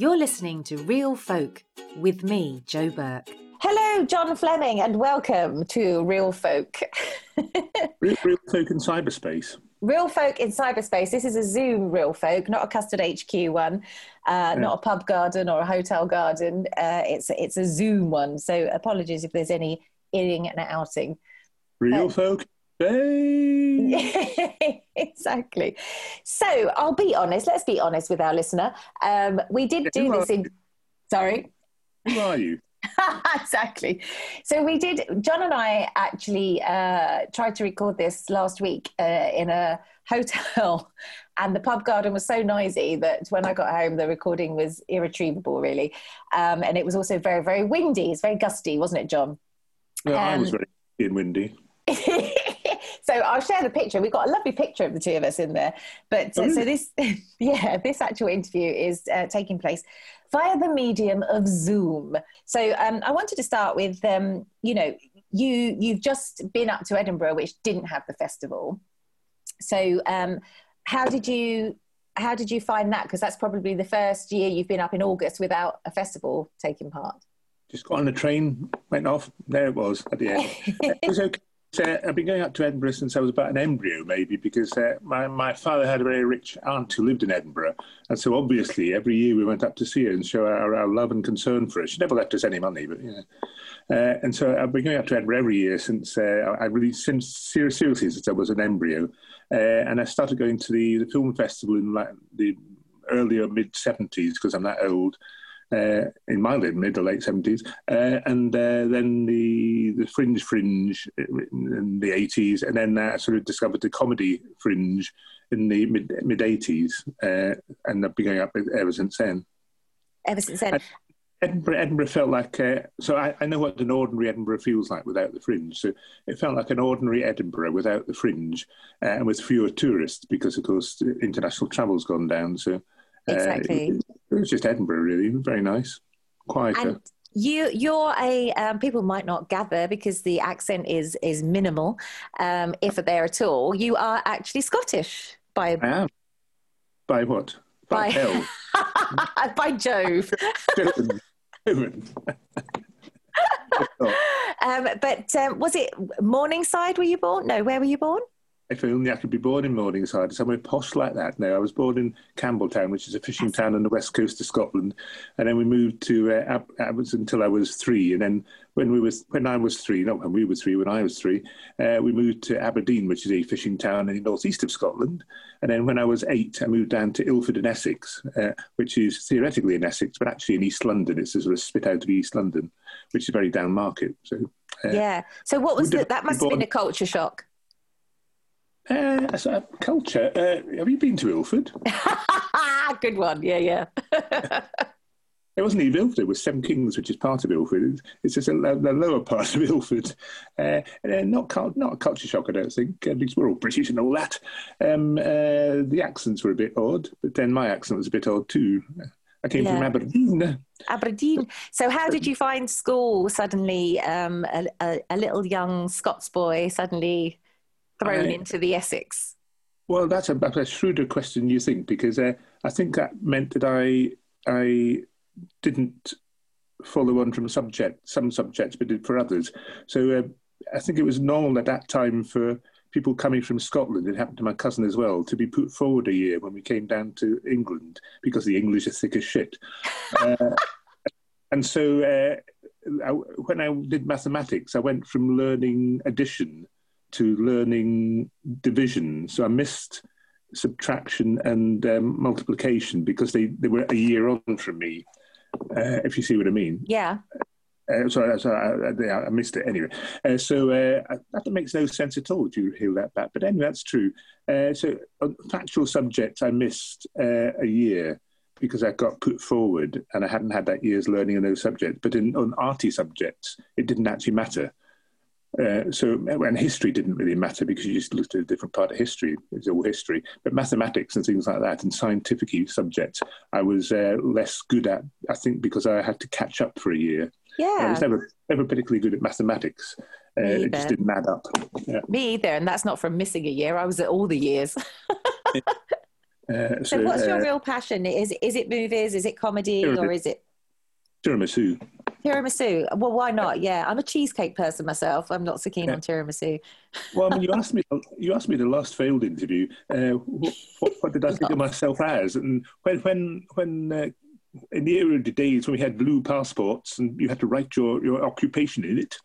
You're listening to Real Folk with me, Joe Burke. Hello, John Fleming, and welcome to Real Folk. real, real Folk in cyberspace. Real Folk in cyberspace. This is a Zoom Real Folk, not a Custard HQ one, uh, yeah. not a pub garden or a hotel garden. Uh, it's it's a Zoom one. So apologies if there's any inning and outing. Real uh, Folk. Exactly. So I'll be honest. Let's be honest with our listener. Um, we did do this in. Sorry. Who are you? exactly. So we did. John and I actually uh, tried to record this last week uh, in a hotel, and the pub garden was so noisy that when I got home, the recording was irretrievable, really. Um, and it was also very, very windy. It's very gusty, wasn't it, John? Yeah, um, I was very windy. So I'll share the picture. We've got a lovely picture of the two of us in there. But uh, so this, yeah, this actual interview is uh, taking place via the medium of Zoom. So um, I wanted to start with, um, you know, you you've just been up to Edinburgh, which didn't have the festival. So um, how did you how did you find that? Because that's probably the first year you've been up in August without a festival taking part. Just got on the train, went off. There it was at the end. it was okay. Uh, I've been going up to Edinburgh since I was about an embryo, maybe, because uh, my, my father had a very rich aunt who lived in Edinburgh. And so obviously, every year we went up to see her and show our, our love and concern for her. She never left us any money, but, know. Uh, and so I've been going up to Edinburgh every year since uh, I really, since seriously, since I was an embryo. Uh, and I started going to the, the film festival in like, the earlier mid 70s because I'm that old in my mid to late seventies, uh, and uh, then the the fringe fringe in the eighties, and then I sort of discovered the comedy fringe in the mid mid eighties, uh, and I've been going up ever since then. Ever since then. Edinburgh, Edinburgh felt like uh, so. I, I, know what an ordinary Edinburgh feels like without the fringe. So it felt like an ordinary Edinburgh without the fringe, uh, and with fewer tourists because, of course, international travel's gone down. So exactly. Uh, it was just Edinburgh, really. Very nice, quieter. And you, you're a um, people might not gather because the accent is is minimal, um, if there at all. You are actually Scottish by. I am. By what? By, by hell. by Jove. um, but um, was it Morningside? Were you born? No, where were you born? If only I could be born in Morningside, somewhere posh like that. No, I was born in Campbeltown, which is a fishing town on the west coast of Scotland, and then we moved to uh, Ab- Ab- until I was three, and then when we was when I was three, not when we were three, when I was three, uh, we moved to Aberdeen, which is a fishing town in the northeast of Scotland, and then when I was eight, I moved down to Ilford in Essex, uh, which is theoretically in Essex, but actually in East London. It's a sort of spit out of East London, which is very down market. So uh, yeah. So what was the, that? Must have been a culture shock. Uh, a culture, uh, have you been to Ilford? Good one. Yeah, yeah. it wasn't even Ilford. It was Seven Kings, which is part of Ilford. It's just a, the lower part of Ilford. Uh, not not a culture shock, I don't think. At least we're all British and all that. Um, uh, the accents were a bit odd, but then my accent was a bit odd too. I came yeah. from Aberdeen. Aberdeen. So, how did you find school suddenly? Um, a, a, a little young Scots boy suddenly thrown I, into the Essex? Well, that's a, a shrewder question, you think, because uh, I think that meant that I I didn't follow on from subject some subjects, but did for others. So uh, I think it was normal at that time for people coming from Scotland, it happened to my cousin as well, to be put forward a year when we came down to England because the English are thick as shit. uh, and so uh, I, when I did mathematics, I went from learning addition to learning division. So I missed subtraction and um, multiplication because they, they were a year on from me, uh, if you see what I mean. Yeah. Uh, so, so I, I, missed it anyway. Uh, so uh, that makes no sense at all. Do you hear that back? But anyway, that's true. Uh, so on factual subjects, I missed uh, a year because I got put forward and I hadn't had that year's learning in those subjects. But in, on arty subjects, it didn't actually matter. Uh, so, and history didn't really matter because you just looked at a different part of history. It's all history. But mathematics and things like that and scientific subjects, I was uh, less good at, I think, because I had to catch up for a year. Yeah. I was never, never particularly good at mathematics. Uh, it just didn't add up. Yeah. Me either. And that's not from missing a year. I was at all the years. Uh, so, so, what's your uh, real passion? Is is it movies? Is it comedy, or is it tiramisu? Tiramisu. Well, why not? Yeah, I'm a cheesecake person myself. I'm not so keen yeah. on tiramisu. well, I mean, you asked me. You asked me the last failed interview. Uh, what, what, did I think of myself as? And when when when uh, in the early days when we had blue passports and you had to write your, your occupation in it,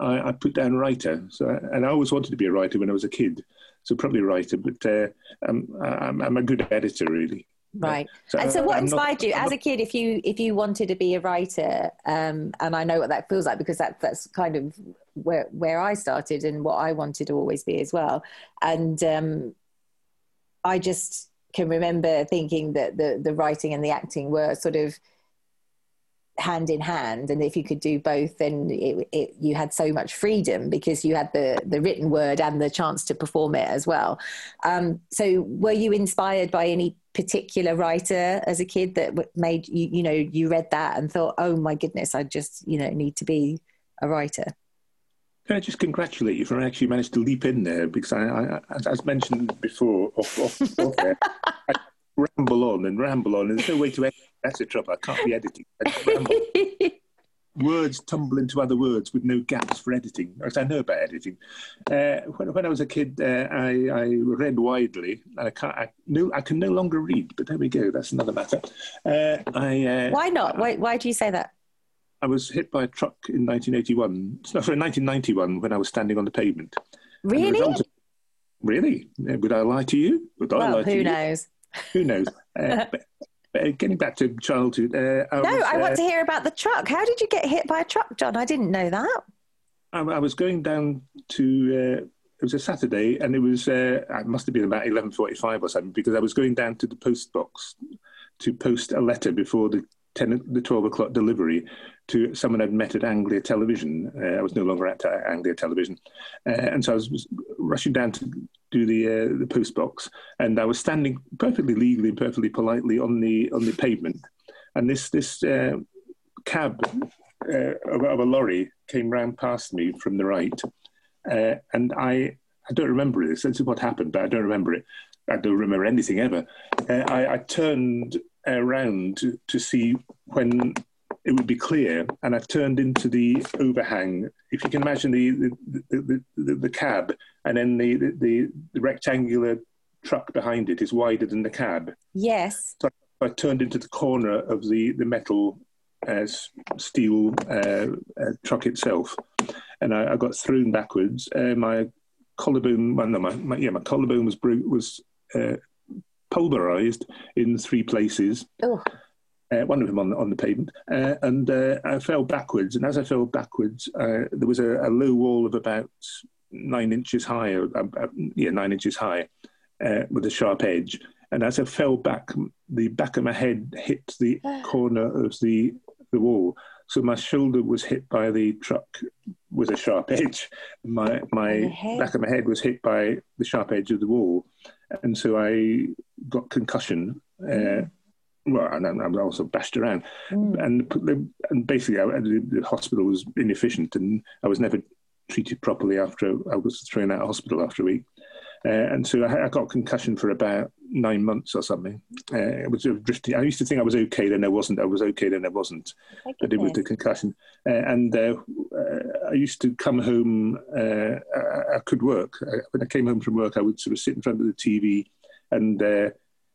I, I put down writer. So, and I always wanted to be a writer when I was a kid. So probably a writer, but uh, I'm, I'm, I'm a good editor, really. Right. So, and so, what I'm inspired not, you as a kid? If you if you wanted to be a writer, um, and I know what that feels like because that that's kind of where where I started and what I wanted to always be as well. And um, I just can remember thinking that the the writing and the acting were sort of hand in hand and if you could do both then it, it, you had so much freedom because you had the the written word and the chance to perform it as well um, so were you inspired by any particular writer as a kid that made you you know you read that and thought oh my goodness i just you know need to be a writer can I just congratulate you for actually managed to leap in there because I, I as, mentioned before, off, off, off there, I ramble on and ramble on. And there's no way to edit. That's the trouble. I can't be editing. words tumble into other words with no gaps for editing. As I know about editing. Uh, when, when, I was a kid, uh, I, I, read widely. I, can't, I, no, I can no longer read, but there we go. That's another matter. Uh, I, uh, why not? Why, why do you say that? I was hit by a truck in 1981, sorry, 1991, when I was standing on the pavement. Really? Of, really? Would I lie to you? Would well, I lie who knows? Who knows? uh, but, but getting back to childhood. Uh, I no, was, I want uh, to hear about the truck. How did you get hit by a truck, John? I didn't know that. I, I was going down to. Uh, it was a Saturday, and it was. Uh, it must have been about eleven forty-five or something, because I was going down to the post box to post a letter before the 10, the 12 o'clock delivery to someone I'd met at Anglia Television. Uh, I was no longer at Anglia Television. Uh, and so I was rushing down to do the uh, the post box, and I was standing perfectly legally and perfectly politely on the on the pavement. And this this uh, cab uh, of, of, a lorry came round past me from the right. Uh, and I, I don't remember this. This is what happened, but I don't remember it. I don't remember anything ever. I, I turned around to, to see when it would be clear, and I've turned into the overhang. If you can imagine the the, the, the, the cab, and then the, the, the, rectangular truck behind it is wider than the cab. Yes. So I turned into the corner of the, the metal uh, steel uh, uh, truck itself, and I, I got thrown backwards. Uh, my collarbone, well, no, my, my, yeah, my collarbone was bru- was uh, pulverized in three places. Oh. Uh, one of them on the, on the pavement, uh, and uh, I fell backwards. And as I fell backwards, uh, there was a, a, low wall of about nine inches high, or, uh, uh, yeah, nine inches high, with a sharp edge. And as I fell back, the back of my head hit the corner of the the wall. So my shoulder was hit by the truck with a sharp edge. My my back of my head was hit by the sharp edge of the wall, and so I got concussion. Uh, well, and I was also bashed around, mm. and and basically, I, the hospital was inefficient, and I was never treated properly after I was thrown out of hospital after a week. Uh, and so I, I, got concussion for about nine months or something. Uh, it was drifting. I used to think I was okay, then I wasn't. I was okay, then I wasn't. But it was the concussion. Uh, and uh, uh, I used to come home. Uh, I, I, could work. I, when I came home from work, I would sort of sit in front of the TV and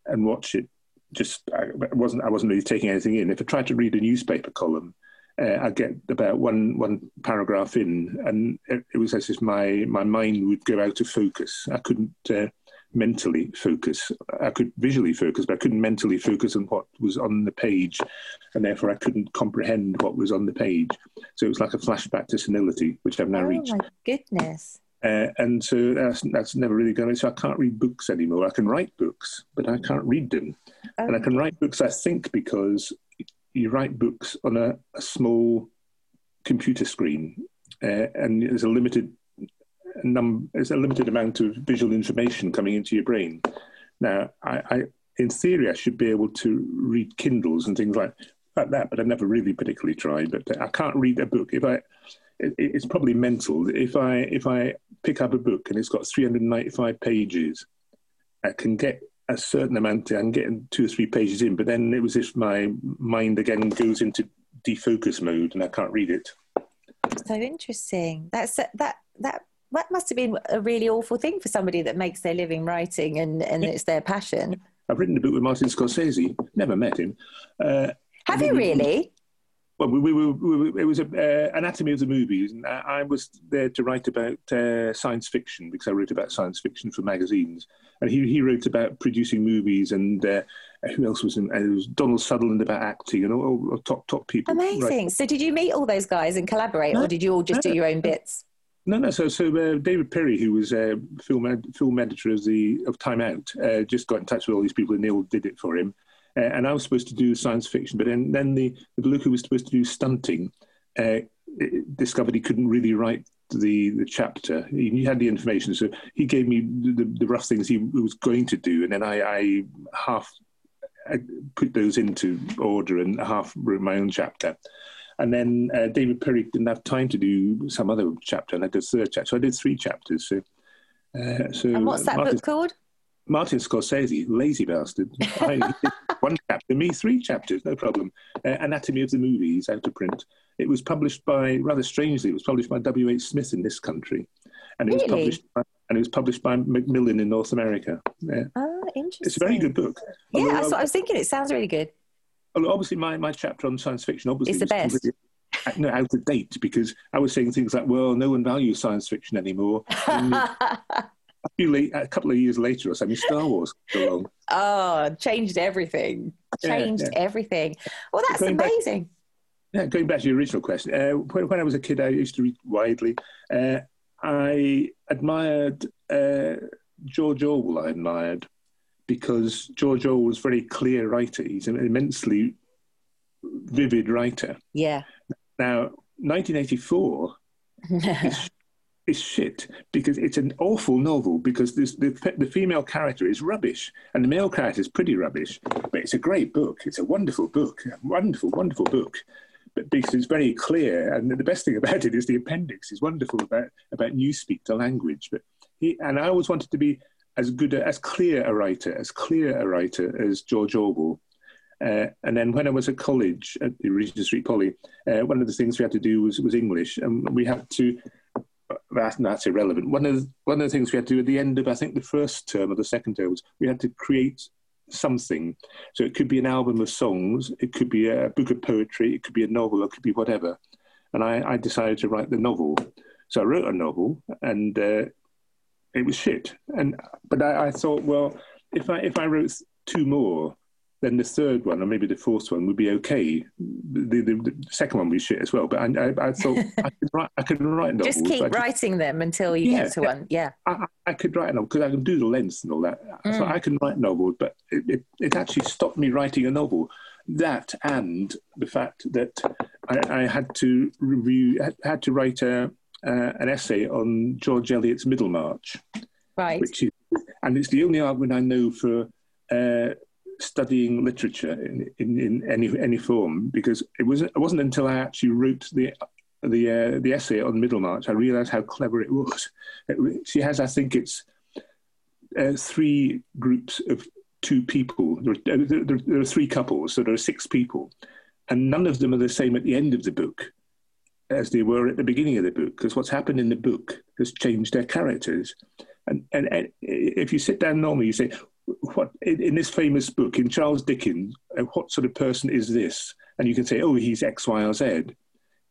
and watch it. Just I wasn't. I wasn't really taking anything in. If I tried to read a newspaper column, uh, I get about one one paragraph in, and it, it, was as if my my mind would go out of focus. I couldn't uh, mentally focus. I could visually focus, but I couldn't mentally focus on what was on the page, and therefore I couldn't comprehend what was on the page. So it was like a flashback to senility, which I've now oh reached. Oh my goodness! Uh, and so that's, that's never really gone. So I can't read books anymore. I can write books, but I can't read them. Oh. And I can write books, I think, because you write books on a, a small computer screen, uh, and there's a limited num there's a limited amount of visual information coming into your brain. Now, I, I in theory, I should be able to read Kindles and things like, like that, but I've never really particularly tried. But I can't read a book if I. It, it's probably mental. If I if I pick up a book and it's got 395 pages, I can get a certain amount. I'm getting two or three pages in, but then it was if my mind again goes into defocus mode and I can't read it. So interesting. That's that that that must have been a really awful thing for somebody that makes their living writing and and it's their passion. I've written a book with Martin Scorsese. Never met him. Uh, Have you really? Well, we, we, we, it was a, uh, Anatomy of the Movies, and I, I was there to write about uh, science fiction because I wrote about science fiction for magazines, and he, he wrote about producing movies, and uh, who else was in? Uh, it was Donald Sutherland about acting, and all, all top top people. Amazing. Right. So, did you meet all those guys and collaborate, no, or did you all just no, do your own bits? No, no. So, so uh, David Pirie, who was uh, film ed- film editor of the of Time Out, uh, just got in touch with all these people, and they all did it for him. Uh, and I was supposed to do science fiction, but then then the the bloke who was supposed to do stunting uh, discovered he couldn't really write the the chapter. He, had the information, so he gave me the, the rough things he was going to do, and then I, I half I put those into order and half wrote my own chapter. And then uh, David Pirie didn't have time to do some other chapter, and I did a third chapter. So I did three chapters. So, uh, so and what's that book called? Martin Scorsese, lazy bastard. one chapter, me three chapters, no problem. Uh, Anatomy of the Movies, out of print. It was published by, rather strangely, it was published by W. H. Smith in this country, and it really? was published by, and it was published by Macmillan in North America. Yeah. Oh, interesting. It's a very good book. Yeah, Although, that's what I was thinking. It sounds really good obviously my, my chapter on science fiction obviously it's the best. no, out of date because I was saying things like, well, no one values science fiction anymore. a, few late, a couple of years later or something, Star Wars came along. Oh, changed everything. Changed yeah, yeah. everything. Well, that's going amazing. Back, yeah, going back to your original question, uh, when, when, I was a kid, I used to read widely. Uh, I admired uh, George Orwell. I admired because George Orwell was a very clear writer. He's an immensely vivid writer. Yeah. Now, 1984 is, is, shit because it's an awful novel because this, the, the female character is rubbish and the male character is pretty rubbish. But it's a great book. It's a wonderful book. A wonderful, wonderful book. But because it's very clear, and the best thing about it is the appendix is wonderful about about newspeak the language. But he and I always wanted to be as good, a, as clear a writer, as clear a writer as George Orwell. Uh, and then when I was at college at the Regent Street Poly, uh, one of the things we had to do was, was English, and we had to. That, that's irrelevant. One of the, one of the things we had to do at the end of I think the first term or the second term was we had to create something. So it could be an album of songs, it could be a book of poetry, it could be a novel, it could be whatever. And I, I decided to write the novel. So I wrote a novel, and uh, it was shit. And but I, I, thought, well, if I if I wrote two more, then the third one or maybe the fourth one would be okay. The, the, the second one would be shit as well. But I, I, I thought I could write. I could write novels. Just keep writing them until you yeah, get to one. Yeah, I, I, could write a novel because I can do the length and all that. Mm. So I can write novels, but it, it, it actually stopped me writing a novel that and the fact that I, I, had to review, had, had to write a, uh, an essay on George Eliot's Middlemarch. Right. Which is, and it's the only argument I know for uh, studying literature in, in, in, any any form because it wasn't it wasn't until I actually wrote the the uh, the essay on Middlemarch I realised how clever it was. It, she has, I think, it's uh, three groups of two people. There are, there, there are three couples, so there are six people, and none of them are the same at the end of the book as they were at the beginning of the book, because what's happened in the book has changed their characters. And, and, and if you sit down normally, you say, what in, in this famous book, in Charles Dickens, uh, what sort of person is this? And you can say, oh, he's X, Y, or Z.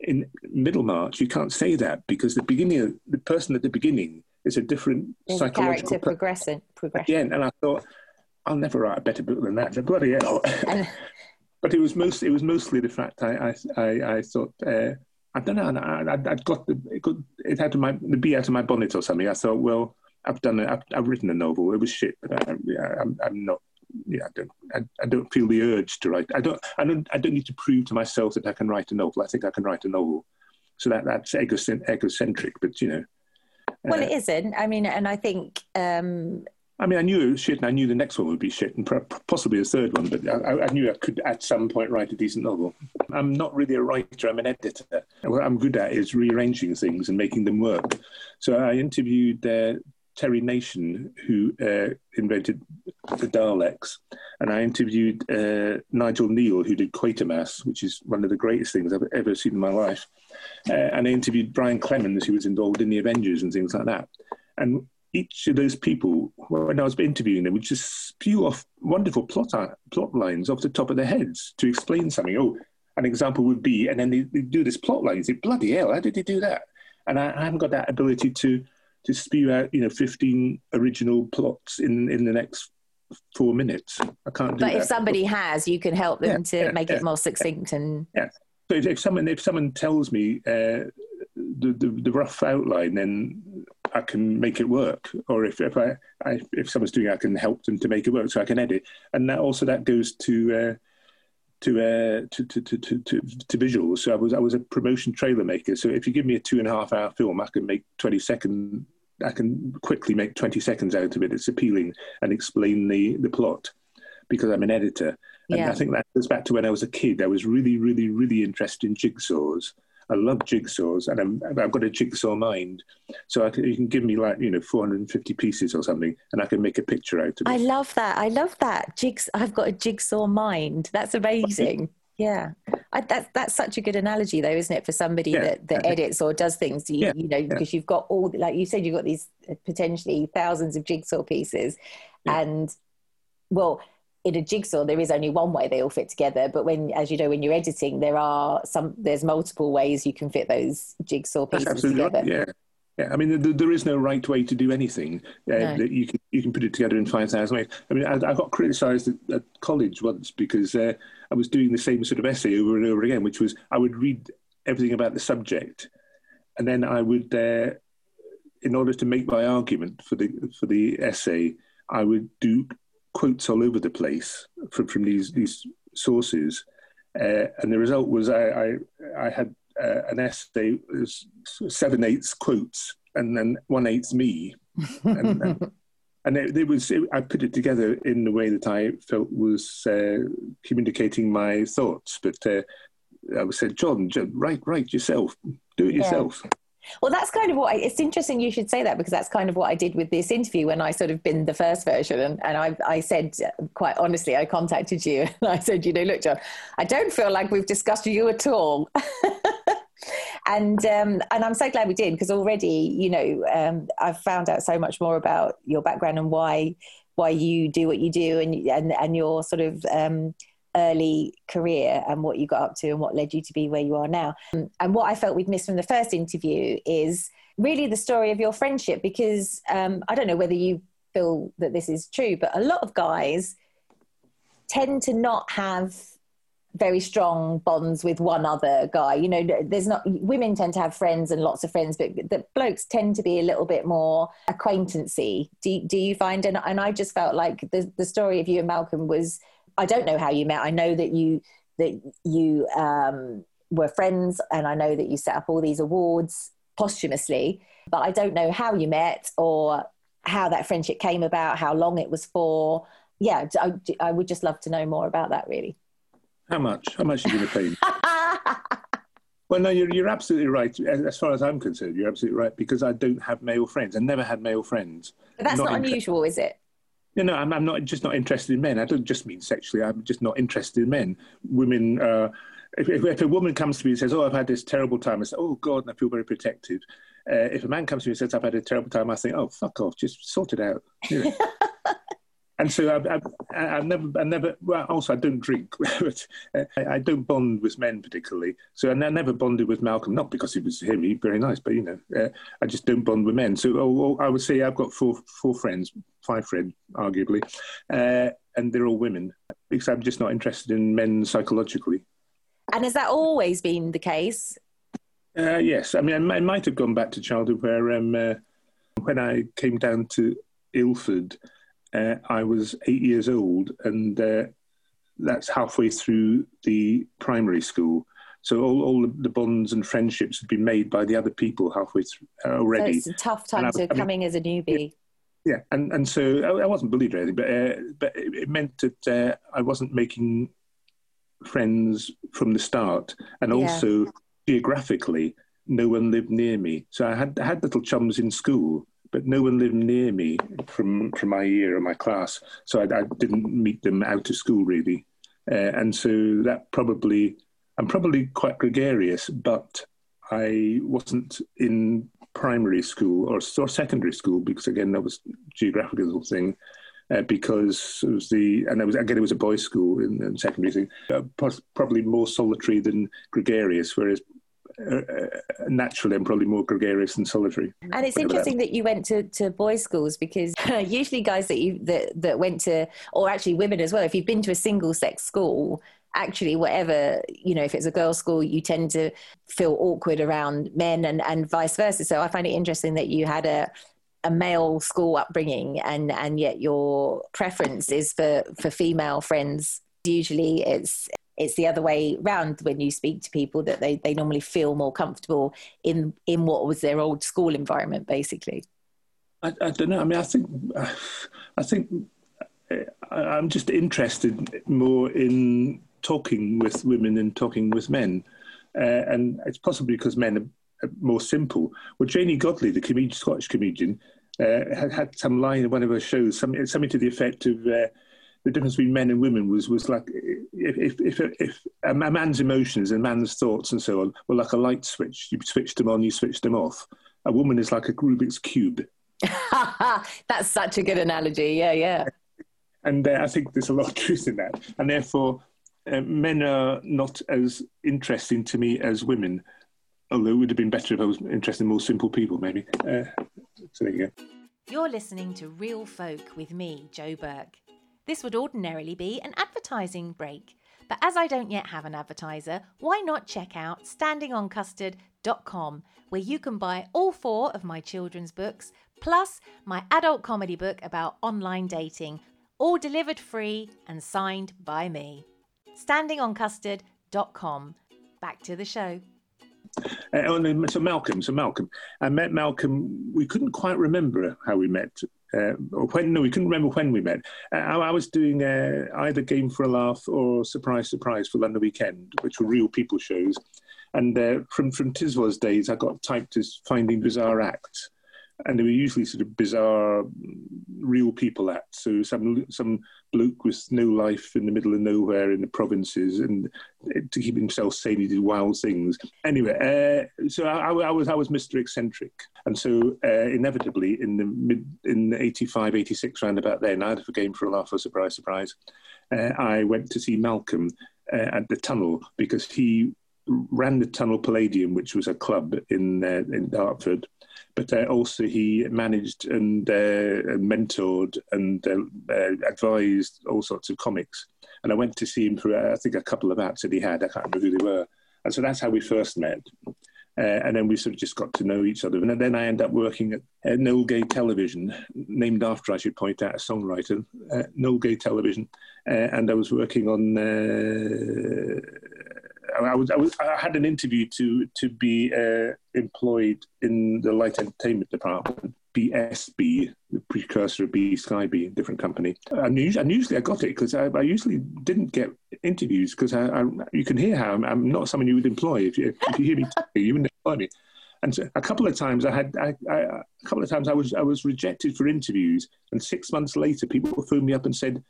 In Middlemarch, you can't say that because the beginning, the person at the beginning is a different There's psychological character progression. progression. Again, and I thought, I'll never write a better book than that. Bloody hell! but it was most, it was mostly the fact I, I, I, I thought. Uh, I don't know. I, would got the it, got, it had to my the bee out of my bonnet or something. I thought, well, I've done it. I've, I've written a novel. It was shit, but I, I'm, I'm not. Yeah, I don't. I, I, don't feel the urge to write. I don't. I don't. I don't need to prove to myself that I can write a novel. I think I can write a novel. So that that's egocentric, but you know. Well, uh, it isn't. I mean, and I think um, I mean, I knew it was shit, and I knew the next one would be shit, and possibly a third one. But I, I, knew I could, at some point, write a decent novel. I'm not really a writer; I'm an editor. What I'm good at is rearranging things and making them work. So I interviewed uh, Terry Nation, who uh, invented the Daleks, and I interviewed uh, Nigel Kneale, who did Quatermass, which is one of the greatest things I've ever seen in my life. Uh, and I interviewed Brian Clemens, who was involved in the Avengers and things like that. And each of those people, when I was interviewing them, would just spew off wonderful plot plot lines off the top of their heads to explain something. Oh, an example would be, and then they, do this plot line. You say, bloody hell, how did they do that? And I, I haven't got that ability to to spew out, you know, 15 original plots in, in the next four minutes. I can't do But that. if somebody has, you can help them Yeah, to yeah, make yeah. it more succinct and Yeah. So if, if someone if someone tells me uh, the, the the rough outline, then I can make it work. Or if if I, I if someone's doing, it, I can help them to make it work, so I can edit. And that also that goes to. Uh, to, uh, to, to, to, to, to, to visuals. So I was I was a promotion trailer maker. So if you give me a two and a half hour film, I can make twenty second. I can quickly make twenty seconds out of it. It's appealing and explain the the plot because I'm an editor. And Yeah. I think that goes back to when I was a kid. I was really, really, really interested in jigsaws. I love jigsaws, and I'm, I've got a jigsaw mind. So I can, you can give me like you know 450 pieces or something, and I can make a picture out of it. I love that. I love that. Jigs. I've got a jigsaw mind. That's amazing. Yeah, I, that's that's such a good analogy, though, isn't it, for somebody Yeah. that, that edits or does things? You, Yeah. you know, because you've got all, like you said, you've got these uh, potentially thousands of jigsaw pieces, and well, in a jigsaw, there is only one way they all fit together. But when, as you know, when you're editing, there are some, there's multiple ways you can fit those jigsaw pieces together. right. Yeah. Yeah, I mean, there, there is no right way to do anything. Uh, No. that you can you can put it together in five thousand ways. I mean, I, I got criticised at, at college once because uh, I was doing the same sort of essay over and over again, which was I would read everything about the subject, and then I would, uh, in order to make my argument for the for the essay, I would do quotes all over the place from from these these sources, uh, and the result was I I, I had uh, an essay seven eighths quotes and then one eighth me, and, and, and it, it was it, I put it together in the way that I felt was uh, communicating my thoughts, but. Uh, I said, John, John, write, write yourself, do it Yeah. yourself. Well, that's kind of what I, it's interesting you should say that because that's kind of what I did with this interview when I sort of been the first version. And, and I, I said, uh, quite honestly, I contacted you and I said, you know, look, John, I don't feel like we've discussed you at all. and um, and I'm so glad we did because already, you know, um, I've found out so much more about your background and why why you do what you do and and, and your sort of um, early career and what you got up to and what led you to be where you are now. And what I felt we'd missed from the first interview is really the story of your friendship because um, I don't know whether you feel that this is true, but a lot of guys tend to not have very strong bonds with one other guy. You know, there's not women tend to have friends and lots of friends, but the blokes tend to be a little bit more acquaintancy. Do do you find? And and I just felt like the the story of you and Malcolm was. I don't know how you met. I know that you that you um, were friends, and I know that you set up all these awards posthumously. But I don't know how you met or how that friendship came about, how long it was for. Yeah, I, I would just love to know more about that. Really. How much? How much are you going to pay me? Well, no, you're, you're absolutely right. As far as I'm concerned, you're absolutely right because I don't have male friends. I never had male friends. But that's not, inter- unusual, is it? No, no, I'm, I'm not just not interested in men. I don't just mean sexually. I'm just not interested in men. Women. Uh, if, if, if a woman comes to me and says, "Oh, I've had this terrible time," I say, "Oh God," and I feel very protective. Uh, if a man comes to me and says, "I've had a terrible time," I think, "Oh, fuck off, just sort it out." You know? and so I've, I've, I've never, I never. Well, also I don't drink, but uh, I, I don't bond with men particularly. So I never bonded with Malcolm, not because he was him, he's very nice, but you know, uh, I just don't bond with men. So oh, oh, I would say I've got four, four friends, five friends, arguably, uh, and they're all women because I'm just not interested in men psychologically. And has that always been the case? Uh, yes, I mean, I, I might have gone back to childhood where um, uh, when I came down to Ilford, uh, I was eight years old, and uh, that's halfway through the primary school. So all, all the bonds and friendships had been made by the other people halfway through uh, So already. it's a tough time I- to I mean- coming as a newbie. Yeah, and and so I, I wasn't bullied or anything, but uh, but it, meant that uh, I wasn't making friends from the start, and Yeah. also geographically, no one lived near me. So I had I had little chums in school, but no one lived near me from from my year or my class, so I, I didn't meet them out of school really, uh, and so that probably I'm probably quite gregarious, but I wasn't in primary school or, or secondary school because again that was geographical thing. Uh, because it was the and it was again it was a boys' school in, in secondary uh, probably more solitary than gregarious. Whereas Uh, uh, naturally I'm probably more gregarious than solitary. And it's interesting that. that you went to, to boys' schools because usually guys that you that, that went to, or actually women as well, if you've been to a single sex school, actually whatever you know if it's a girls school you tend to feel awkward around men and and vice versa so i find it interesting that you had a a male school upbringing and and yet your preference is for for female friends usually it's it's the other way round when you speak to people that they, they normally feel more comfortable in in what was their old school environment basically. I, I don't know. I mean i think i think i'm just interested more in talking with women and talking with men. Uh, and it's possibly because men are more simple. Well janey godley the comedian, scottish comedian uh, had had some line in one of her shows something, something to the effect of uh, the difference between men and women was was like if if if, if a man's emotions and man's thoughts and so on were like a light switch. You switched them on, you switched them off. A woman is like a Rubik's cube. That's such a good analogy. Yeah, yeah. And uh, I think there's a lot of truth in that, and therefore. Uh, men are not as interesting to me as women, although it would have been better if I was interested in more simple people, maybe. Uh, so there you go. You're listening to Real Folk with me, Joe Burke. This would ordinarily be an advertising break, but as I don't yet have an advertiser, why not check out standingoncustard.com, where you can buy all four of my children's books, plus my adult comedy book about online dating, all delivered free and signed by me. Standingoncustard.com. Back to the show. Uh, so Malcolm, so Malcolm, I met Malcolm. We couldn't quite remember how we met uh, when no, we couldn't remember when we met. Uh, I, was doing uh, either Game for a Laugh or Surprise Surprise for London Weekend, which were real people shows. And uh, from from Tiswas days, I got typed as Finding Bizarre Acts, and they were usually sort of bizarre, real people acts. So some some bloke with no life in the middle of nowhere in the provinces, and to keep himself sane, he did wild things. Anyway, uh, so I, I, was I was Mr. Eccentric, and so uh, inevitably in the mid in 85, 86 round about then, I had a game for a laugh, a surprise, surprise. Uh, I went to see Malcolm uh, at the tunnel because he ran the Tunnel Palladium, which was a club in uh, in Dartford but uh, also he managed and uh, mentored and uh, uh, advised all sorts of comics. And I went to see him for I think a couple of acts that he had. I can't remember who they were. And so that's how we first met. Uh, and then we sort of just got to know each other. And then I ended up working at, at Noel Gay Television, named after, I should point out, a songwriter, uh, Noel Gay Television. Uh, and I was working on I, was, I, was, I had an interview to to be uh, employed in the light entertainment department. BSB, the precursor of B Sky different company. And usually, and usually I got it because I, I, usually didn't get interviews because I, I, you can hear how I'm, I'm, not someone you would employ. If you, if you hear me talking, you wouldn't employ me. And so a couple of times I had, I, I, a couple of times I was, I was rejected for interviews. And six months later, people phoned me up and said,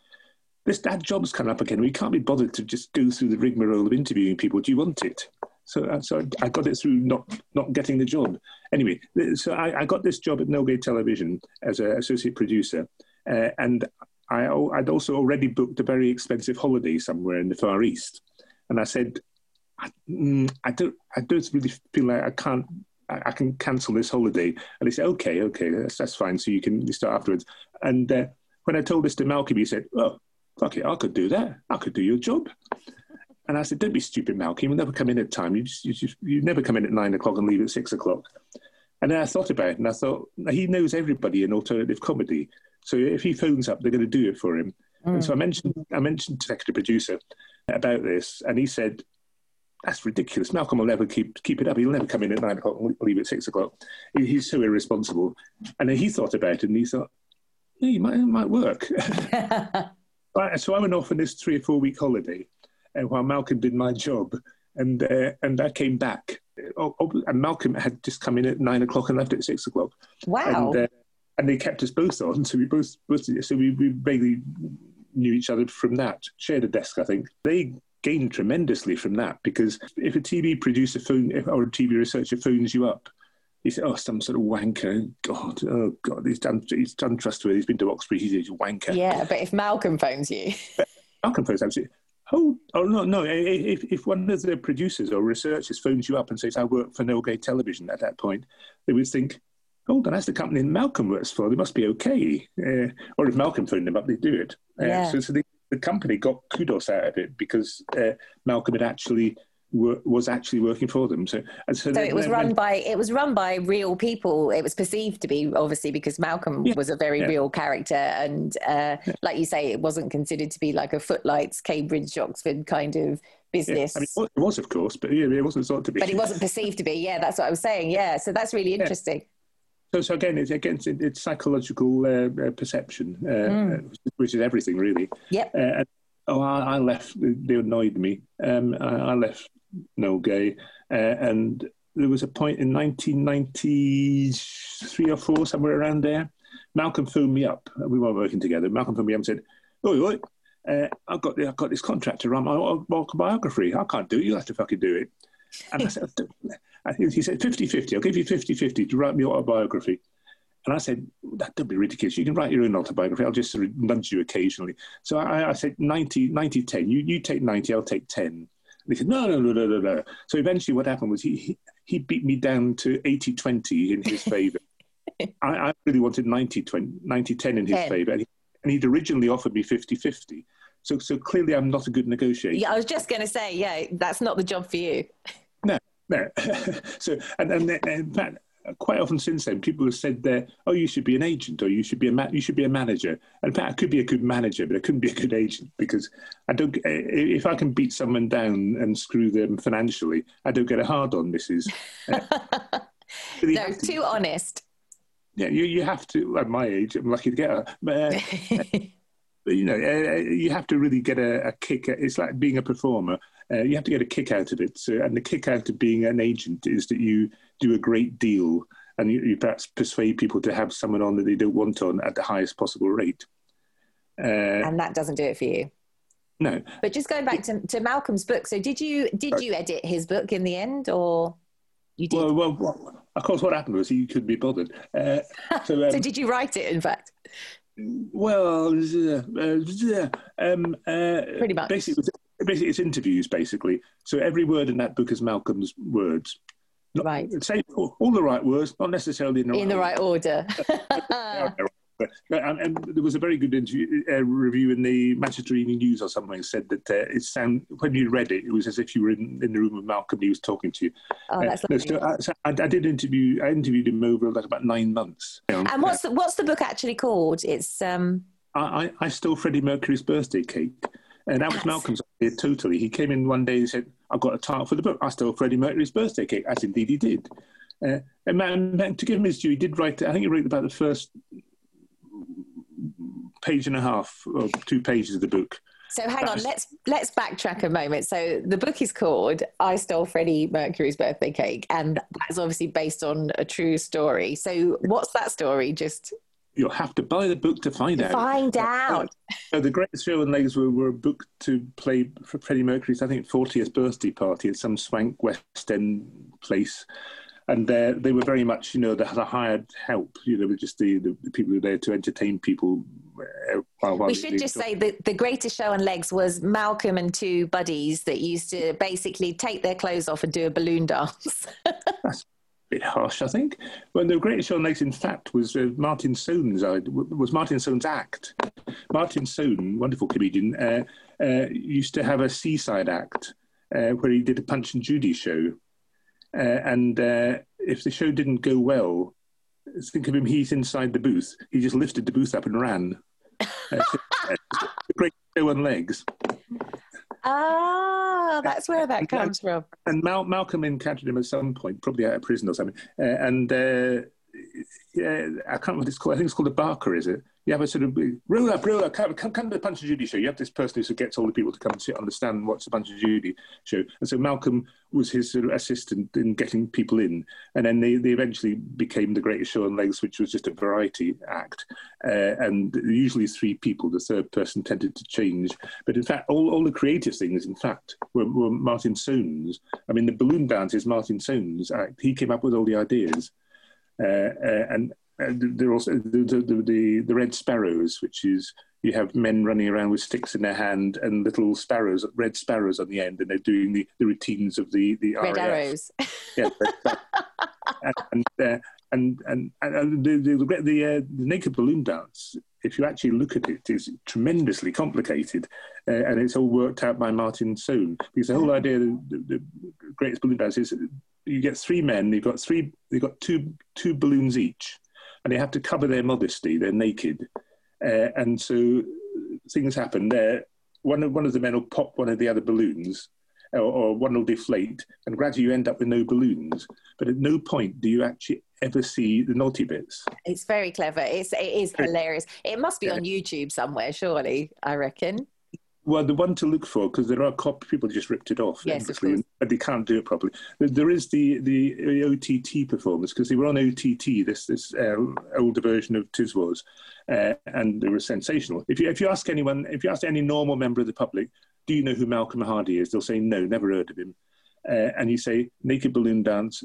this dad job's come up again. We can't be bothered to just go through the rigmarole of interviewing people. Do you want it? So, uh, so I got it through not not getting the job. Anyway, so I, I got this job at Gay Television as an associate producer, uh, and I, I'd also already booked a very expensive holiday somewhere in the Far East, and I said, I, mm, I don't, I don't really feel like I can't I can cancel this holiday. And he said, okay, okay, that's, that's fine. So you can start afterwards. And uh, when I told this to Malcolm, he said, oh, fuck it, I could do that. I could do your job. And I said, don't be stupid, Malcolm. You'll never come in at time. You, just, you, just, you never come in at nine o'clock and leave at six o'clock. And then I thought about it and I thought, he knows everybody in alternative comedy. So if he phones up, they're going to do it for him. Mm. And so I mentioned, I mentioned to the producer about this and he said, that's ridiculous. Malcolm will never keep keep it up. He'll never come in at nine o'clock and leave at six o'clock. he's so irresponsible. And then he thought about it and he thought, yeah, it might, it might work. so I went off on this three or four week holiday uh, while Malcolm did my job, and uh, and I came back. Oh, oh, and Malcolm had just come in at nine o'clock and left at six o'clock. Wow! And, uh, and they kept us both on. So we both, both so we, we basically knew each other from that. Shared a desk, I think. They gained tremendously from that because if a TV producer phone or a TV researcher phones you up, he said, "Oh, some sort of wanker. God, oh God, he's done. He's untrustworthy. He's been to Oxford. He's a wanker." Yeah, but if Malcolm phones you, Malcolm phones absolutely. Oh, oh no, no. If, if one of the producers or researchers phones you up and says, "I work for Gay Television," at that point, they would think, "Hold on, that's the company Malcolm works for. They must be okay." Uh, or if Malcolm phoned them up, they'd do it. Uh, yeah. So, so the, the company got kudos out of it because uh, Malcolm had actually was actually working for them. So, so, so it was run by it was run by real people. It was perceived to be obviously because Malcolm yeah, was a very yeah. real character, and uh, yeah. like you say, it wasn't considered to be like a footlights Cambridge Oxford kind of business. I mean, it was, of course, but yeah, it wasn't thought to be. But it wasn't perceived to be. Yeah, that's what I was saying. Yeah, so that's really interesting. So, so again, it's again it's, psychological uh, uh, perception, uh, mm. which is everything really. Yep. Uh, oh, I, I, left. They annoyed me. Um, I, I left Noel Gay, uh, and there was a point in 1993 or four, somewhere around there. Malcolm phoned me up. We weren't working together. Malcolm phoned me up and said, "Oh, oi, uh, I've got I've got this contract to run my autobiography. I can't do it. You have to fucking do it." And I said, he said 50-50. I'll give you 50-50 to write my autobiography. And I said, that would be ridiculous. You can write your own autobiography. I'll just nudge you occasionally. So I, I said 90, 90, 10. You, you take 90, I'll take 10. And he said, no, no, no, no, no, no. So eventually what happened was he, he, he beat me down to 80 20 in his favour. I, I, really wanted 90 20, 90 10 in his favour. And, he, and he'd originally offered me 50 50. So, so clearly I'm not a good negotiator. Yeah, I was just going to say, yeah, that's not the job for you. No, no. so, and, and, and in fact, quite often since then, people have said there, "Oh, you should be an agent, or you should be a ma- you should be a manager." And I could be a good manager, but I couldn't be a good agent because I don't. If I can beat someone down and screw them financially, I don't get a hard on. This is uh, no too honest. Yeah, you you have to. At my age, I'm lucky to get a. Uh, but, you know, uh, you have to really get a, a kick. It's like being a performer. Uh, you have to get a kick out of it. So, and the kick out of being an agent is that you do a great deal and you, you, perhaps persuade people to have someone on that they don't want on at the highest possible rate. Uh, and that doesn't do it for you. No. But just going back to, to Malcolm's book, so did you did you edit his book in the end, or you did? Well, well, well of course, what happened was he couldn't be bothered. Uh, so, um, so did you write it? In fact. Well, uh, uh um, uh, pretty much. Basically, it's interviews. Basically, so every word in that book is Malcolm's words. Not, right. Say all, all, the right words, not necessarily in the, in right, the order. right order. and, and, there was a very good interview, uh, review in the Manchester Evening News or something said that uh, it sound when you read it, it was as if you were in, in the room with Malcolm. And he was talking to you. Oh, that's uh, lovely. So, I, so I, I, did interview. I interviewed him over like about nine months. You know, and what's the, what's the book actually called? It's um. I, I stole Freddie Mercury's birthday cake. And that was Malcolm's idea totally. He came in one day and said, I've got a title for the book. I stole Freddie Mercury's birthday cake, as indeed he did. Uh, and man, to give him his due, he did write, I think he wrote about the first page and a half or two pages of the book. So hang on, let's let's backtrack a moment. So the book is called "I Stole Freddie Mercury's Birthday Cake," and that's obviously based on a true story. So what's that story? Just you'll have to buy the book to find to out. Find out. So the Greatest Show on Legs were, were booked to play for Freddie Mercury's, I think, 40th birthday party at some swank West End place. And uh, they were very much, you know, the, the hired help. You know, just the, the, the, people who were there to entertain people. Uh, while, while we should just say that the Greatest Show on Legs was Malcolm and two buddies that used to basically take their clothes off and do a balloon dance. That's bit harsh, I think. When the Greatest Show on Legs, in fact, was uh, Martin Soan's uh, was Martin Soan's act. Martin Soan, wonderful comedian, uh, uh, used to have a seaside act uh, where he did a Punch and Judy show, uh, and if the show didn't go well, think of him. He's inside the booth. He just lifted the booth up and ran. great show on legs. Ah, that's where that comes from. And Mal- Malcolm encountered him at some point, probably out of prison or something. Uh, and uh, yeah, I can't remember what it's called. I think it's called a Barker, is it? You have a sort of roll up, up, come, come, to the Punch and Judy show. You have this person who gets all the people to come and sit, understand and watch the Punch and Judy show. And so Malcolm was his sort of assistant in getting people in. And then they, they eventually became the Greatest Show on Legs, which was just a variety act. Uh, and usually three people, the third person tended to change. But in fact, all, all the creative things, in fact, were, were Martin Soan's. I mean, the balloon dance is Martin Soan's act. He came up with all the ideas. Uh, uh, and there are also the, the, the, the, red sparrows, which is you have men running around with sticks in their hand and little sparrows, red sparrows on the end, and they're doing the, the routines of the the red RAF. arrows. Yeah, and and, uh, and, and, and the the, the, uh, the, naked balloon dance. If you actually look at it, it, is tremendously complicated, uh, and it's all worked out by Martin Soan. Because the whole idea of the, the greatest balloon dance is you get three men. You've got three. You've got two two balloons each and they have to cover their modesty. They're naked, uh, and so things happen. There, one of one of the men will pop one of the other balloons, or, or, one will deflate, and gradually you end up with no balloons. But at no point do you actually ever see the naughty bits. It's very clever. It's it is hilarious. It must be yeah. on YouTube somewhere, surely. I reckon. Well, the one to look for because there are cop people just ripped it off, yes, of and they can't do it properly. There is the the OTT performance because they were on OTT, this this uh, older version of Tiswas, uh, and they were sensational. If you if you ask anyone, if you ask any normal member of the public, do you know who Malcolm Hardee is? They'll say no, never heard of him. Uh, and you say Naked Balloon Dance,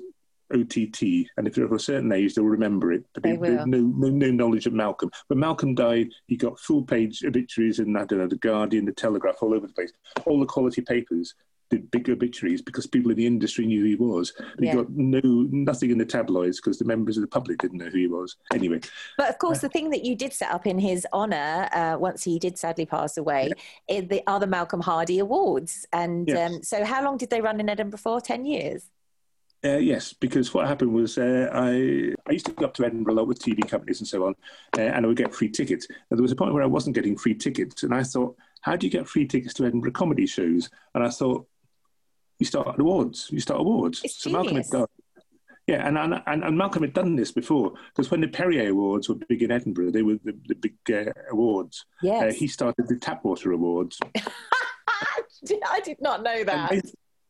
OTT, and if they're of a certain age, they'll remember it. But they, they no, no, no knowledge of Malcolm. When Malcolm died, he got full page obituaries in I don't know, the Guardian, the Telegraph, all over the place. All the quality papers did big obituaries because people in the industry knew who he was. But yeah. he got no nothing in the tabloids because the members of the public didn't know who he was. Anyway. But of course, uh, the thing that you did set up in his honour, uh, once he did sadly pass away, yeah. the, are the Malcolm Hardee Awards. And yes. um, so, how long did they run in Edinburgh for? Ten years. Uh, yes, because what happened was uh, I I used to go up to Edinburgh a lot with TV companies and so on, uh, and I would get free tickets. And there was a point where I wasn't getting free tickets, and I thought, how do you get free tickets to Edinburgh comedy shows? And I thought, you start awards. You start awards. It's so Malcolm had done. Yeah, and, and, and Malcolm had done this before because when the Perrier Awards were big in Edinburgh, they were the, the big uh, awards. Uh, he started the Tapwater Awards. I did not know that.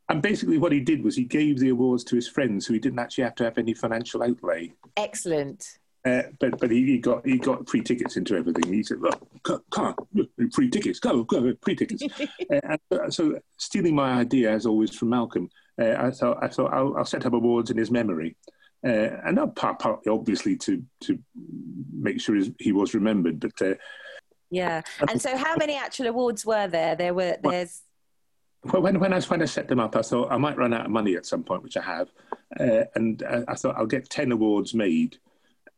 And basically, what he did was he gave the awards to his friends, so he didn't actually have to have any financial outlay. Excellent. Uh, but but he, he, got he got free tickets into everything. He said, "Look, come, come free tickets, go, go, free tickets." uh, and so, stealing my idea, as always, from Malcolm, uh, I thought I thought I'll, I'll, set up awards in his memory, uh, and not part, partly obviously to to make sure he was remembered, but. Uh, yeah, and so how many actual awards were there? There were there's Well, when, when, I, when I set them up, I thought I might run out of money at some point, which I have. Uh, and I, I, thought I'll get 10 awards made,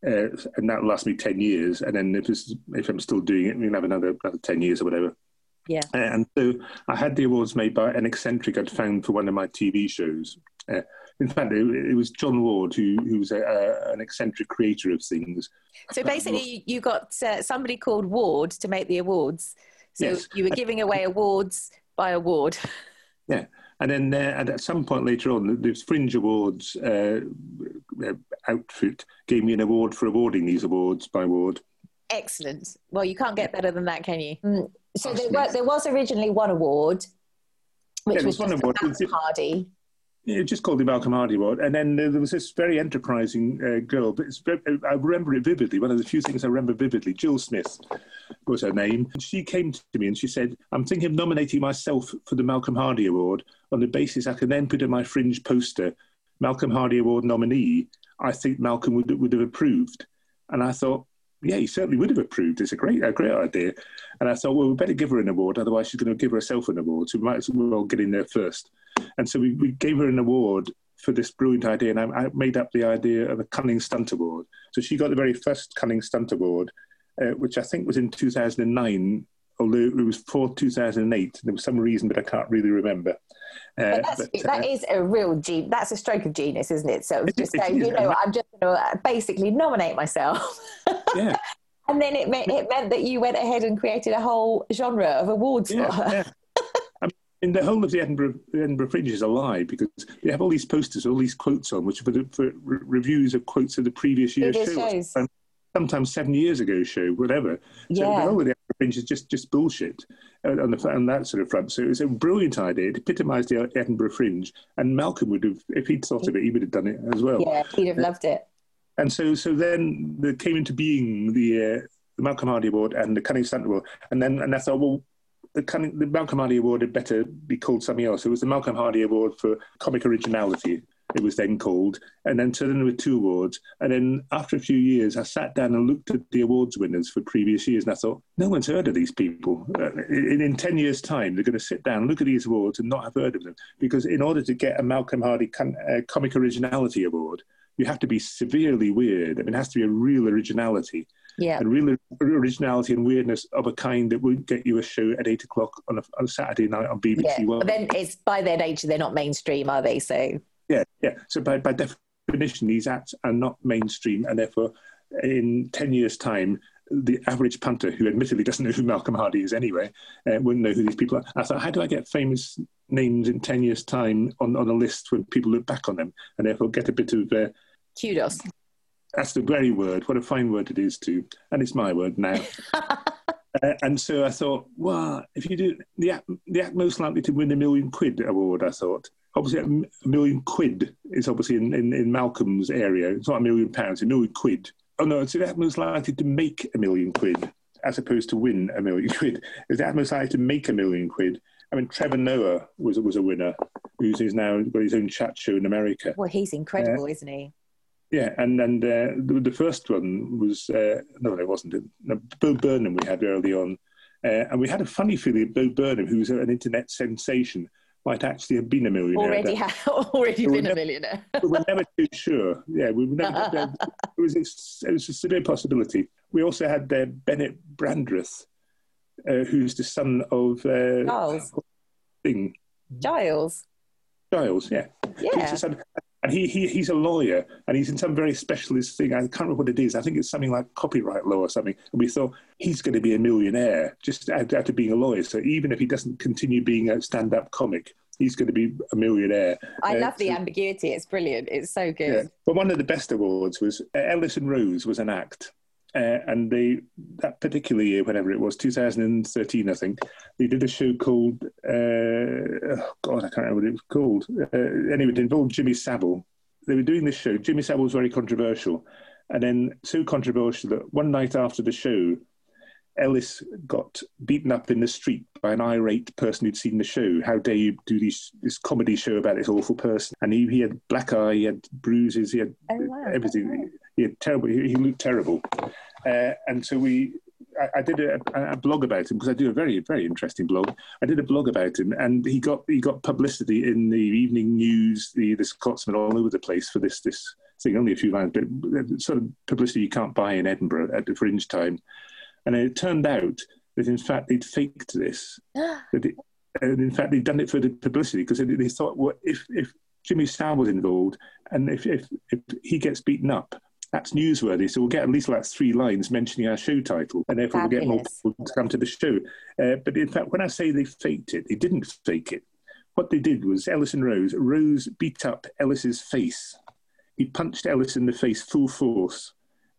uh, and that lasts me 10 years. And then if, if I'm still doing it, we'll have another, another 10 years or whatever. Yeah. Uh, and so I had the awards made by an eccentric I'd found for one of my TV shows. Uh, in fact, it, it, was John Ward who, who was a, a, an eccentric creator of things. So basically, you got uh, somebody called Ward to make the awards. So yes. you were giving away awards by award. Yeah, and then uh, and at some point later on, the Fringe Awards uh, uh, outfit gave me an award for awarding these awards by award. Excellent. Well, you can't get better than that, can you? Mm. So there, were, there, was originally one award, which yeah, was, was one award. Hardee. Yeah, just called the Malcolm Hardee Award. And then there was this very enterprising uh, girl, but very, I remember it vividly. One of the few things I remember vividly, Jill Smith was her name. And she came to me and she said, I'm thinking of nominating myself for the Malcolm Hardee Award on the basis I can then put in my fringe poster, Malcolm Hardee Award nominee. I think Malcolm would, would have approved. And I thought, yeah, he certainly would have approved. It's a great, a great idea. And I thought, well, we better give her an award, otherwise she's going to give herself an award. So we might as well get in there first. And so we, we gave her an award for this brilliant idea, and I, I, made up the idea of a Cunning Stunt Award. So she got the very first Cunning Stunt Award, uh, which I think was in 2009, although it was for 2008. There was some reason, but I can't really remember. Uh, but, but that uh, is a real ge- that's a stroke of genius, isn't it? So just say, you know, I'm just going to uh, basically nominate myself. yeah. and then it meant it meant that you went ahead and created a whole genre of awards yeah, for her. Yeah. in the whole of the Edinburgh, the Edinburgh Fringe is a lie because they have all these posters, all these quotes on, which are for, the, for re- reviews of quotes of the previous year's shows. Um, Sometimes seven years ago show, whatever. So Yeah. the whole of the Edinburgh Fringe is just, just bullshit uh, on, the, on that sort of front. So it was a brilliant idea. It epitomised the Edinburgh Fringe. And Malcolm would have, if he'd thought of it, he would have done it as well. Yeah, he'd have loved it. And so, so then there came into being the, uh, the Malcolm Hardee Award and the Cunning Stunt Award. And then, and I thought, well, the, Cunning, the Malcolm Hardee Award had better be called something else. It was the Malcolm Hardee Award for comic originality. It was then called, and then so then there were two awards. And then after a few years, I sat down and looked at the awards winners for previous years, and I thought, no one's heard of these people. Uh, in, in ten years' time, they're going to sit down, look at these awards, and not have heard of them. Because in order to get a Malcolm Hardee uh, Comic Originality Award, you have to be severely weird. I mean, it has to be a real originality Yeah. and real originality and weirdness of a kind that would get you a show at eight o'clock on a, on a Saturday night on BBC Yeah. One. But then it's by their nature, they're not mainstream, are they? So, yeah, yeah. So by, by definition, these acts are not mainstream, and therefore, in ten years' time, the average punter, who admittedly doesn't know who Malcolm Hardee is anyway, uh, wouldn't know who these people are. I thought, how do I get famous names in ten years' time on, on a list when people look back on them, and therefore get a bit of uh, kudos. That's the very word. What a fine word it is too, and it's my word now. uh, and so I thought, well, if you do the act, the act most likely to win a million quid award, I thought. Obviously, a million quid is obviously in, in, in Malcolm's area. It's not a million pounds, a million quid. Oh no, it's the most likely to make a million quid as opposed to win a million quid. Is the most likely to make a million quid? I mean, Trevor Noah was was a winner, who's now got his own chat show in America. Well, he's incredible, isn't he? Yeah, and and uh, the, the first one was uh, no, it wasn't. No, Bo Burnham we had early on, uh, and we had a funny feeling Bo Burnham, who's an internet sensation, might actually have been a millionaire. Already, ha- already been a never- millionaire. we were never too sure. Yeah, we never. it was a, it was a severe possibility. We also had uh, Benet Brandreth, uh, who's the son of uh, Gyles. Thing Gyles. Gyles. Yeah, Yeah. And he, he he's a lawyer, and he's in some very specialist thing. I can't remember what it is. I think it's something like copyright law or something. And we thought he's going to be a millionaire just out, out of being a lawyer. So even if he doesn't continue being a stand-up comic, he's going to be a millionaire. I Uh, love the so- ambiguity. It's brilliant. It's so yeah. good. But one of the best awards was uh, Ellis and Rose was an act. Uh, and they that particular year, whenever it was, 2013, I think, they did a show called uh, oh God, I can't remember what it was called. Uh, anyway, it involved Jimmy Savile. They were doing this show. Jimmy Savile was very controversial, and then so controversial that one night after the show, Ellis got beaten up in the street by an irate person who'd seen the show. How dare you do this this comedy show about this awful person? And he, he had black eye, he had bruises, he had Oh, wow. everything. He had terrible. He, he looked terrible. Uh, and so we, I, I did a, a blog about him because I do a very very interesting blog. I did a blog about him, and he got he got publicity in the evening news, the the Scotsman all over the place for this this thing. Only a few lines, but sort of publicity you can't buy in Edinburgh at the fringe time. And it turned out that in fact they'd faked this. That it, and in fact they'd done it for the publicity because they, they thought, well, if if Jimmy Savile was involved and if, if if he gets beaten up, that's newsworthy. So we'll get at least like three lines mentioning our show title, and therefore we'll get more people to come to the show. Uh, but in fact, when I say they faked it, they didn't fake it. What they did was Ellis and Rose. Rose beat up Ellis's face. He punched Ellis in the face full force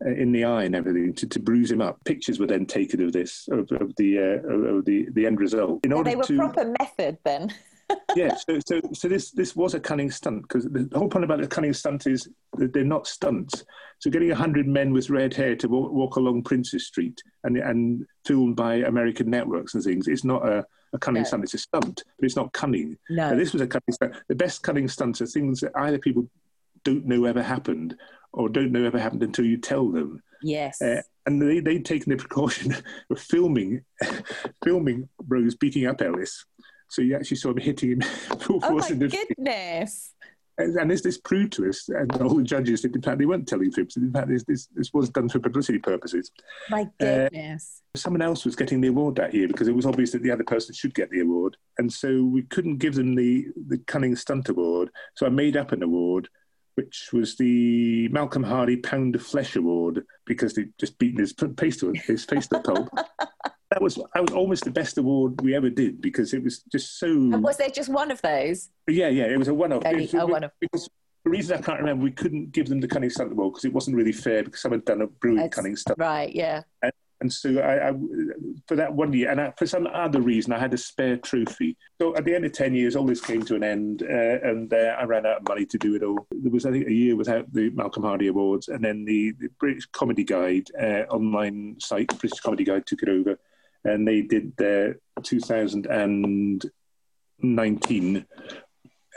in the eye and everything to, to bruise him up. Pictures were then taken of this, of, of the uh, of, the the end result. In Yeah, order they were to proper method then. yeah, so, so so this this was a cunning stunt because the whole point about the cunning stunt is that they're not stunts. So getting hundred men with red hair to walk, walk along Princes Street and and filmed by American networks and things, it's not a, a cunning No. stunt. It's a stunt, but it's not cunning. No. And this was a cunning stunt. The best cunning stunts are things that either people don't know ever happened or don't know ever happened until you tell them. Yes. Uh, and they, they'd taken the precaution of filming, filming Rose beating up Ellis. So you actually saw him hitting him full oh force my in the goodness. and, and this, this proved to us, and all the judges, that in fact they weren't telling fibs. In fact, this, this, this was done for publicity purposes. My goodness. Someone else was getting the award that year because it was obvious that the other person should get the award, and so we couldn't give them the the cunning stunt award. So I made up an award, which was the Malcolm Hardee Pound of Flesh Award because they'd just beaten his face to his face to pulp. that was that was almost the best award we ever did because it was just so. And was there just one of those? Yeah, yeah, it was a one-off. Only, was- oh, one of. Because the reason I can't remember, we couldn't give them the Cunning Stunt Award because it wasn't really fair because someone had done a brilliant Cunning Stunt. Right. Yeah. And so I, I for that one year, and I, for some other reason, I had a spare trophy. So at the end of ten years, all this came to an end, uh, and uh, I ran out of money to do it all. There was, I think, a year without the Malcolm Hardee Awards, and then the, the British Comedy Guide uh, online site, British Comedy Guide, took it over, and they did their 2019.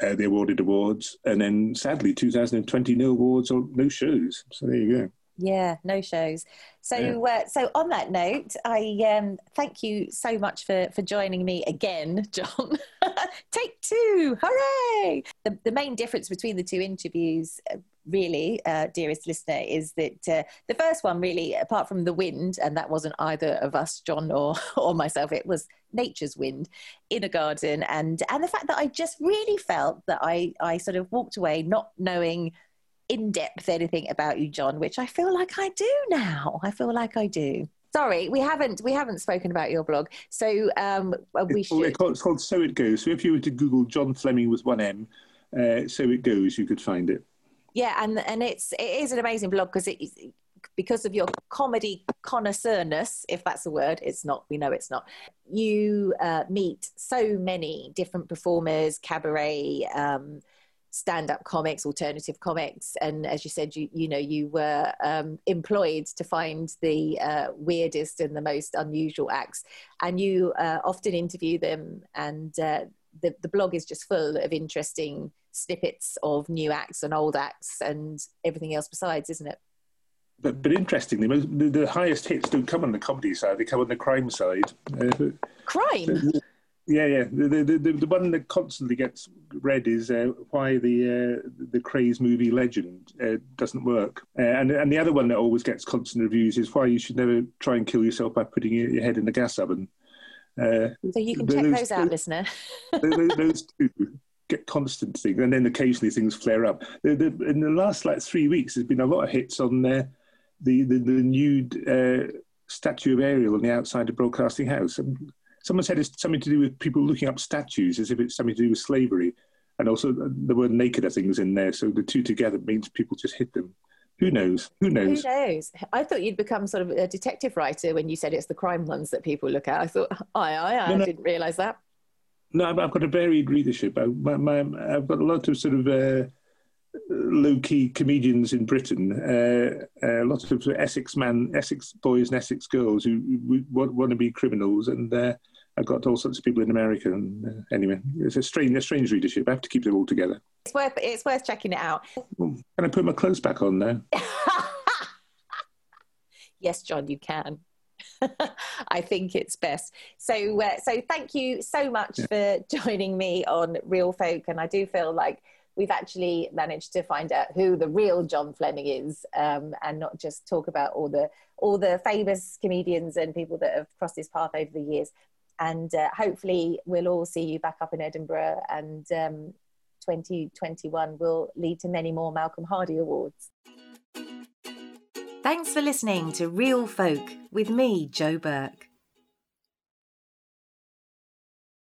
Uh, the awarded awards, and then sadly, 2020 no awards or no shows. So there you go. Yeah, no shows. So, Yeah. uh, so on that note, I um, thank you so much for for joining me again, John. Take two, hooray! The, the main difference between the two interviews, uh, really, uh, dearest listener, is that uh, the first one, really, apart from the wind, and that wasn't either of us, John or or myself, it was nature's wind in a garden, and and the fact that I just really felt that I I sort of walked away not knowing in depth anything about you, John, which I feel like I do now. I feel like I do. Sorry, we haven't we haven't spoken about your blog, so um, we It's called, should. it's called- it's called So It Goes. So if you were to Google John Fleming with one M, uh, So It Goes, you could find it. Yeah, and and it's it is an amazing blog because it is because of your comedy connoisseurness, if that's a word. It's not. We know it's not. You uh, meet so many different performers, cabaret. Um, stand-up comics alternative comics and as you said you you know you were um, employed to find the uh, weirdest and the most unusual acts. And you uh, often interview them and uh, the, the blog is just full of interesting snippets of new acts and old acts and everything else besides isn't it? But, but interestingly, the, the highest hits don't come on the comedy side; they come on the crime side. Uh, crime yeah, yeah. The, the, the, the one that constantly gets read is uh, why the uh, the Krays movie Legend uh, doesn't work, uh, and and the other one that always gets constant reviews is why you should never try and kill yourself by putting your, head in the gas oven. Uh, so you can check those- those out listener those, those two get constant things, and then occasionally things flare up. The, the, in the last like three weeks, there's been a lot of hits on the the, the nude uh, statue of Ariel on the outside of Broadcasting House. And someone said it's something to do with people looking up statues as if it's something to do with slavery, and also the word naked I think is in there. So the two together means people just hit them. Who knows? Who knows? who knows? i thought you'd become sort of a detective writer when you said it's the crime ones that people look at i thought i i, I No, no. didn't realize that No, I've, got a varied readership. I, I've got a lot of sort of uh, low-key comedians in Britain. Uh, uh, lots of Essex man, Essex boys and Essex girls who, who want, want to be criminals, and uh, I've got all sorts of people in America. And uh, anyway, it's a strange, a strange readership. I have to keep them all together. it's worth it's worth checking it out Can I put my clothes back on now? yes john you can I think it's best. So, uh, so thank you so much for joining me on Real Folk, and I do feel like we've actually managed to find out who the real John Fleming is, um, and not just talk about all the all the famous comedians and people that have crossed his path over the years. And uh, hopefully, we'll all see you back up in Edinburgh, and um, 2021 will lead to many more Malcolm Hardee awards. Thanks for listening to Real Folk with me, Joe Burke.